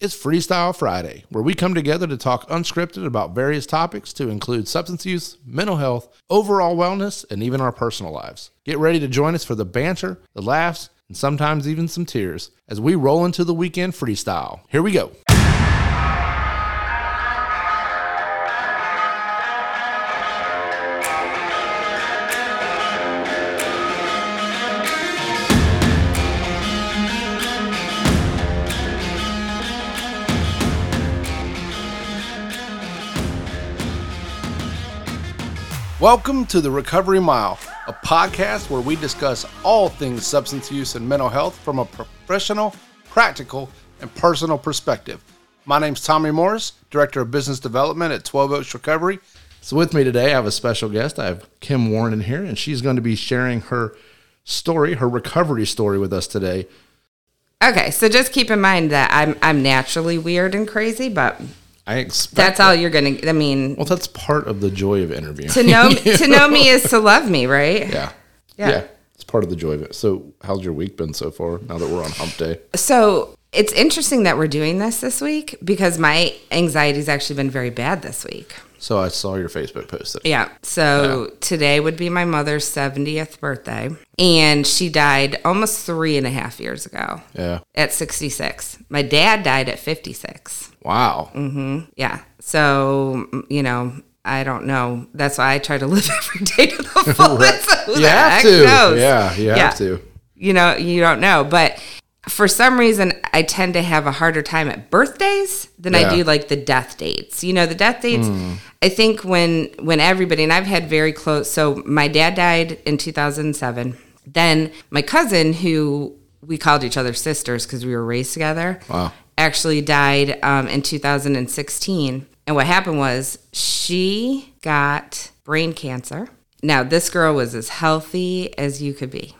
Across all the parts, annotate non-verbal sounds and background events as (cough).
It's Freestyle Friday, where we come together to talk unscripted about various topics to include substance use, mental health, overall wellness, and even our personal lives. Get ready to join us for the banter, the laughs, and sometimes even some tears as we roll into the weekend freestyle. Here we go. Welcome to the Recovery Mile, a podcast where we discuss all things substance use and mental health from a professional, practical, and personal perspective. My name's Tommy Morris, Director of Business Development at 12 Oaks Recovery. So, with me today, I have a special guest. I have Kim Warren in here, and she's going to be sharing her story, her recovery story with us today. Okay, so just keep in mind that I'm I'm naturally weird and crazy, but I expect that's all you're gonna. I mean, Well, that's part of the joy of interviewing. to know to know me is to love me, right? yeah. Yeah. yeah. It's part of the joy of it. So, how's your week been so far now that we're on hump day? So it's interesting that we're doing this this week because my anxiety's actually been very bad this week. So, I saw your Facebook post. That, Yeah. So today would be my mother's 70th birthday, and she died almost three and a half years ago yeah. at 66. My dad died at 56. Wow. Mm-hmm. Yeah. So, mm, you know, I don't know. That's why I try to (laughs) live every day to the (laughs) fullest. So You the have to. knows? Yeah, you have Yeah. to. You know, you don't know. But for some reason, I tend to have a harder time at birthdays than Yeah. I do like the death dates. You know, the death dates. I think when when everybody and I've had very close. So my dad died in 2007. Then my cousin, who we called each other sisters because we were raised together, Wow. actually died um, in 2016. And what happened was she got brain cancer. Now, this girl was as healthy as you could be.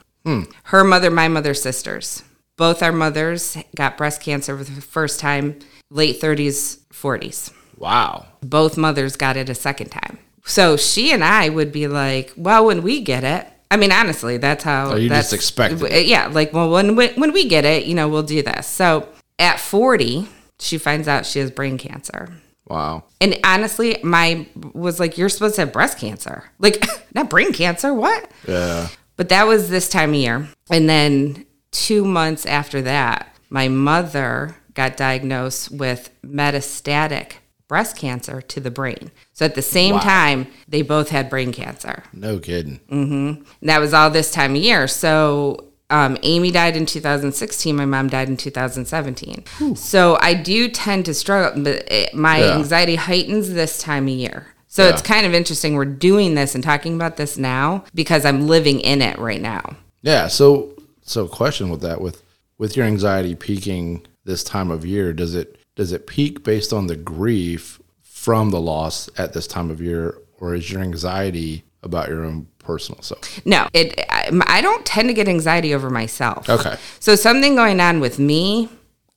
Her mother, my mother, sisters. Both our mothers got breast cancer for the first time, late 30s, 40s. Wow. Both mothers got it a second time. So she and I would be like, well, when we get it, I mean, honestly, that's how. Oh, you just that's, expect it. Yeah, like, well, when, when when we get it, you know, we'll do this. So at 40, she finds out she has brain cancer. Wow. And honestly, my was like, you're supposed to have breast cancer. Like, (laughs) not brain cancer. What? Yeah. But that was this time of year. And then two months after that, my mother got diagnosed with metastatic breast cancer to the brain. So at the same Wow. time, they both had brain cancer. No kidding. And that was all this time of year. So um, Amy died in 2016. My mom died in 2017. So I do tend to struggle, but it, my Yeah. anxiety heightens this time of year. So it's kind of interesting. We're doing this and talking about this now because I'm living in it right now. Yeah. So, so question with that, with with your anxiety peaking this time of year, does it does it peak based on the grief from the loss at this time of year, or is your anxiety about your own personal self? No, it. I, I don't tend to get anxiety over myself. Okay. So something going on with me,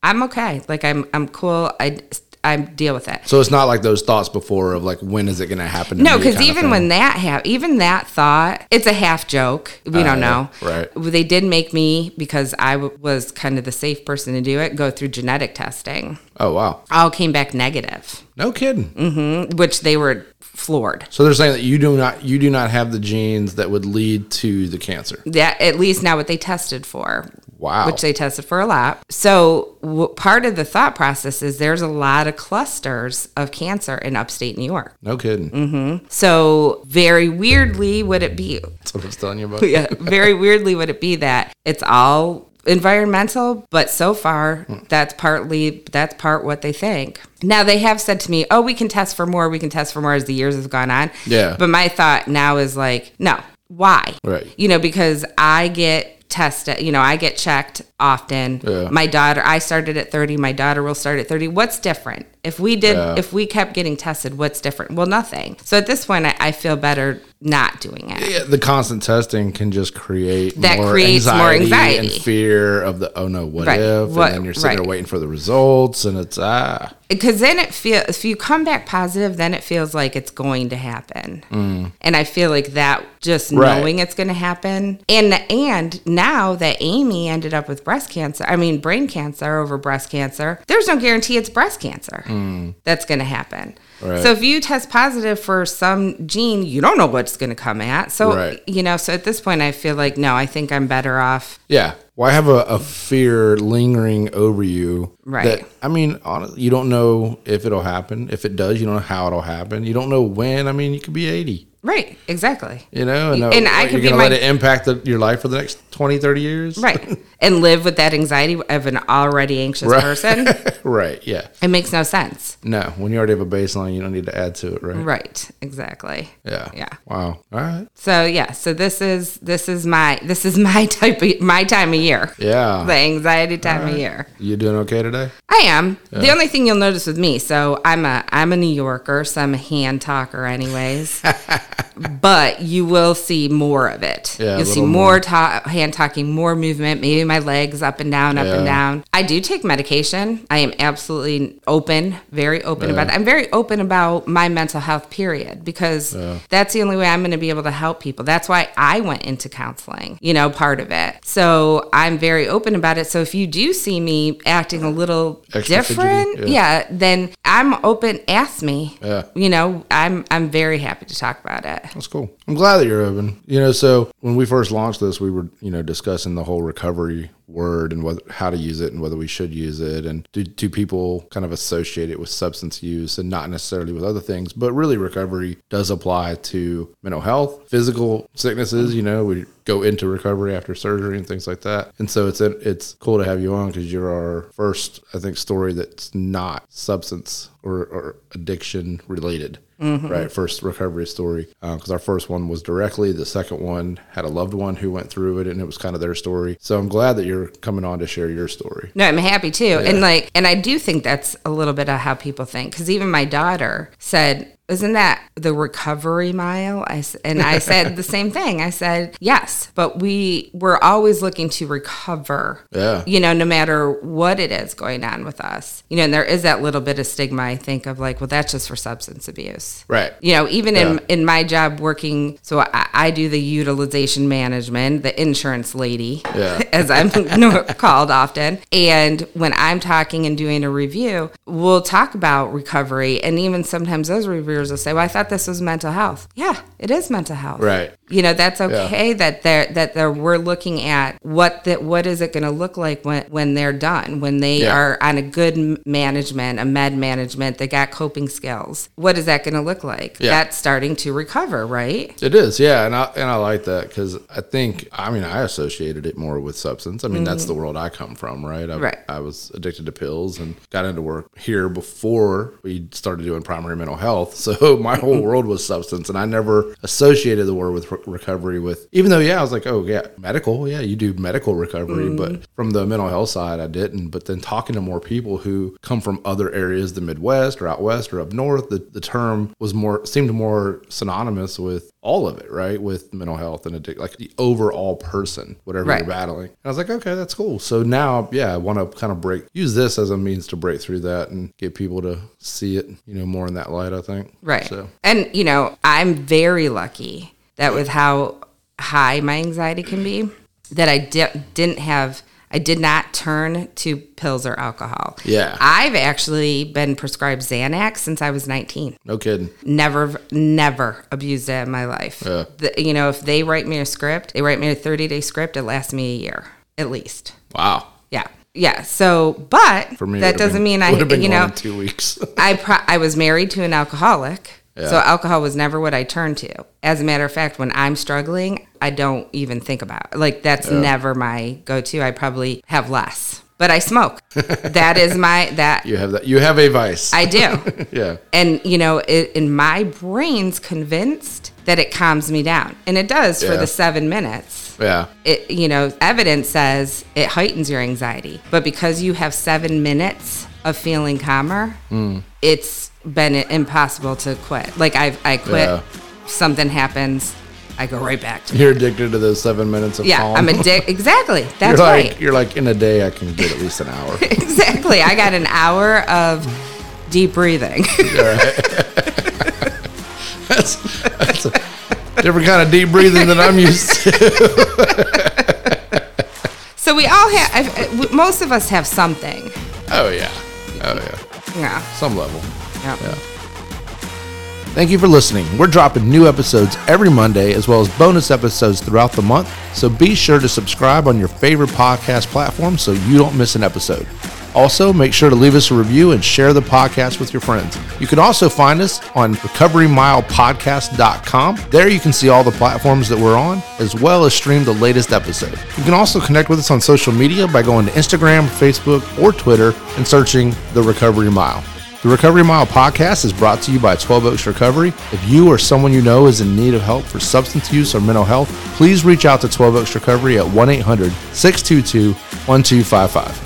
I'm okay. Like I'm, I'm cool. I, I deal with it. So it's not like those thoughts before of like when is it going to happen? To No, because even when that hap- even that thought, it's a half joke. We don't uh, know. right. They did make me because I w- was kind of the safe person to do it. Go through genetic testing. oh wow, All came back negative, no kidding. Mm-hmm. which they were floored. So they're saying that you do not you do not have the genes that would lead to the cancer. That at least now what they tested for. Wow. Which they tested for a lot. So w- part of the thought process is there's a lot of clusters of cancer in upstate New York. No kidding. Mm-hmm. So very weirdly would it be That's what I was telling you about. yeah, very weirdly would it be that it's all environmental, but so far that's partly that's part what they think. Now they have said to me, "Oh, we can test for more. We can test for more as the years have gone on." Yeah. But my thought now is like, no, why? Right. You know, because I get tested. You know, I get checked often. Yeah. My daughter, I started at thirty. My daughter will start at thirty. What's different? If we did, Yeah. if we kept getting tested, what's different? Well, nothing. So at this point, I, I feel better not doing it. Yeah, the constant testing can just create That more creates more anxiety, and fear of the oh no what Right. if What- and then you're sitting there waiting for the results and it's ah because then it feels if you come back positive then it feels like it's going to happen and i feel like that just Mm. Right. knowing it's going to happen and and now that amy ended up with breast cancer i mean brain cancer over breast cancer there's no guarantee it's breast cancer that's going to happen Mm. Right. so if you test positive for some gene you don't know what's going to come at. So Right. you know so at this point i feel like no i think i'm better off. Yeah. Why have a, a fear lingering over you Right. that i mean honestly you don't know if it'll happen. If it does you don't know how it'll happen. You don't know when. I mean you could be 80 right exactly you know and, uh, And I what, could you're be gonna my- let it impact the, your life for the next 20 30 years right (laughs) and live with that anxiety of an already anxious Right. person (laughs) right yeah It makes no sense. no when you already have a baseline you don't need to add to it right Right. Exactly. yeah Yeah. wow all right So yeah, so this is this is my this is my (laughs) type of my time of year. yeah The anxiety time of year. you doing okay today I am. The only thing you'll notice with me, so I'm a I'm a New Yorker, so I'm a hand talker anyways. But you will see more of it. Yeah, You'll see little more ta- hand talking, more movement, maybe my legs up and down, up and down. I do take medication. I am absolutely open, very open about it. I'm very open about my mental health period because that's the only way I'm going to be able to help people. That's why I went into counseling, you know, part of it. So I'm very open about it. So if you do see me acting a little Extra different, fidgety, yeah. then I'm open. Ask me. Yeah. You know, I'm I'm very happy to talk about it. That's cool. I'm glad that you're open. You know, so when we first launched this, we were, you know, discussing the whole recovery word and whether, how to use it and whether we should use it. And do, do people kind of associate it with substance use and not necessarily with other things? But really, recovery does apply to mental health, physical sicknesses. You know, we go into recovery after surgery and things like that. And so it's it's cool to have you on because you're our first, I think, story that's not substance or, or addiction related Mm-hmm. right? First recovery story uh, because our first one was directly. The second one had a loved one who went through it, and it was kind of their story. So I'm glad that you're coming on to share your story. No, I'm happy too. And like, and I do think that's a little bit of how people think. Because even my daughter said, isn't that the recovery mile? I, and I said the same thing. I said, yes, but we, we're always looking to recover. Yeah. You know, no matter what it is going on with us. You know, and there is that little bit of stigma, I think, of like, well, that's just for substance abuse. Right. You know, even in, Yeah. in my job working, so I, I do the utilization management, the insurance lady, Yeah. (laughs) as I'm (laughs) called often. And when I'm talking and doing a review, we'll talk about recovery. And even sometimes those reviewers will say, Well, I thought this was mental health. Yeah, it is mental health. Right. You know, that's okay that they're that they're we're looking at what that what is it going to look like when when they're done, when they Yeah. are on a good management, a med management, they got coping skills. What is that going to look like? Yeah. That's starting to recover, right? It is, yeah, and I and I like that because I think I mean I associated it more with substance. I mean that's the world I come from, right? I, Mm-hmm. Right. I was addicted to pills and got into work here before we started doing primary mental health. (laughs) So my whole world was substance, and I never associated the word with recovery with. Even though, yeah, I was like, oh yeah, medical, yeah, you do medical recovery, Mm-hmm. but from the mental health side, I didn't. But then talking to more people who come from other areas, the Midwest or out west or up north, the, the term was more seemed more synonymous with all of it, right? With mental health and addic- like the overall person, whatever Right. you're battling. And I was like, okay, that's cool. So now, yeah, I want to kind of break, use this as a means to break through that and get people to see it, you know, more in that light. I think. Right. So And, you know, I'm very lucky that with how high my anxiety can be, that I di- didn't have, I did not turn to pills or alcohol. Yeah. I've actually been prescribed Xanax since I was 19. no kidding. Never, never abused it in my life. Yeah. The, you know, if they write me a script, they write me a 30 day script, it lasts me a year at least. Wow. Yeah. Yeah. So, but For me, that doesn't mean I, you know, two weeks. (laughs) I pro- I was married to an alcoholic. Yeah. So alcohol was never what I turned to. As a matter of fact, when I'm struggling, I don't even think about it. like that's never my go-to. I probably have less. But I smoke. (laughs) that is my that you have that. You have a vice. I do. (laughs) yeah. And you know, it, and my brain's convinced that it calms me down. And it does for the 7 minutes Yeah. it you know evidence says it heightens your anxiety but because you have seven minutes of feeling calmer Hmm. it's been impossible to quit like i i quit Yeah. something happens, I go right back to it. You're addicted to those seven minutes of Yeah, calm. I'm addicted. (laughs) Exactly. You're That's like right. you're like in a day I can get at least an hour. (laughs) exactly. I got an hour of deep breathing. (laughs) that's, that's a different kind of deep breathing than I'm used to. so we all have. Most of us have something. Oh yeah. Oh yeah. Yeah. Some level. Yeah. Yeah. Thank you for listening. We're dropping new episodes every Monday as well as bonus episodes throughout the month. So be sure to subscribe on your favorite podcast platform so you don't miss an episode. Also, make sure to leave us a review and share the podcast with your friends. You can also find us on recoverymilepodcast.com. There you can see all the platforms that we're on, as well as stream the latest episode. You can also connect with us on social media by going to Instagram, Facebook, or Twitter and searching The Recovery Mile. The Recovery Mile podcast is brought to you by 12 Oaks Recovery. If you or someone you know is in need of help for substance use or mental health, please reach out to 12 Oaks Recovery at 1 800 622 1255.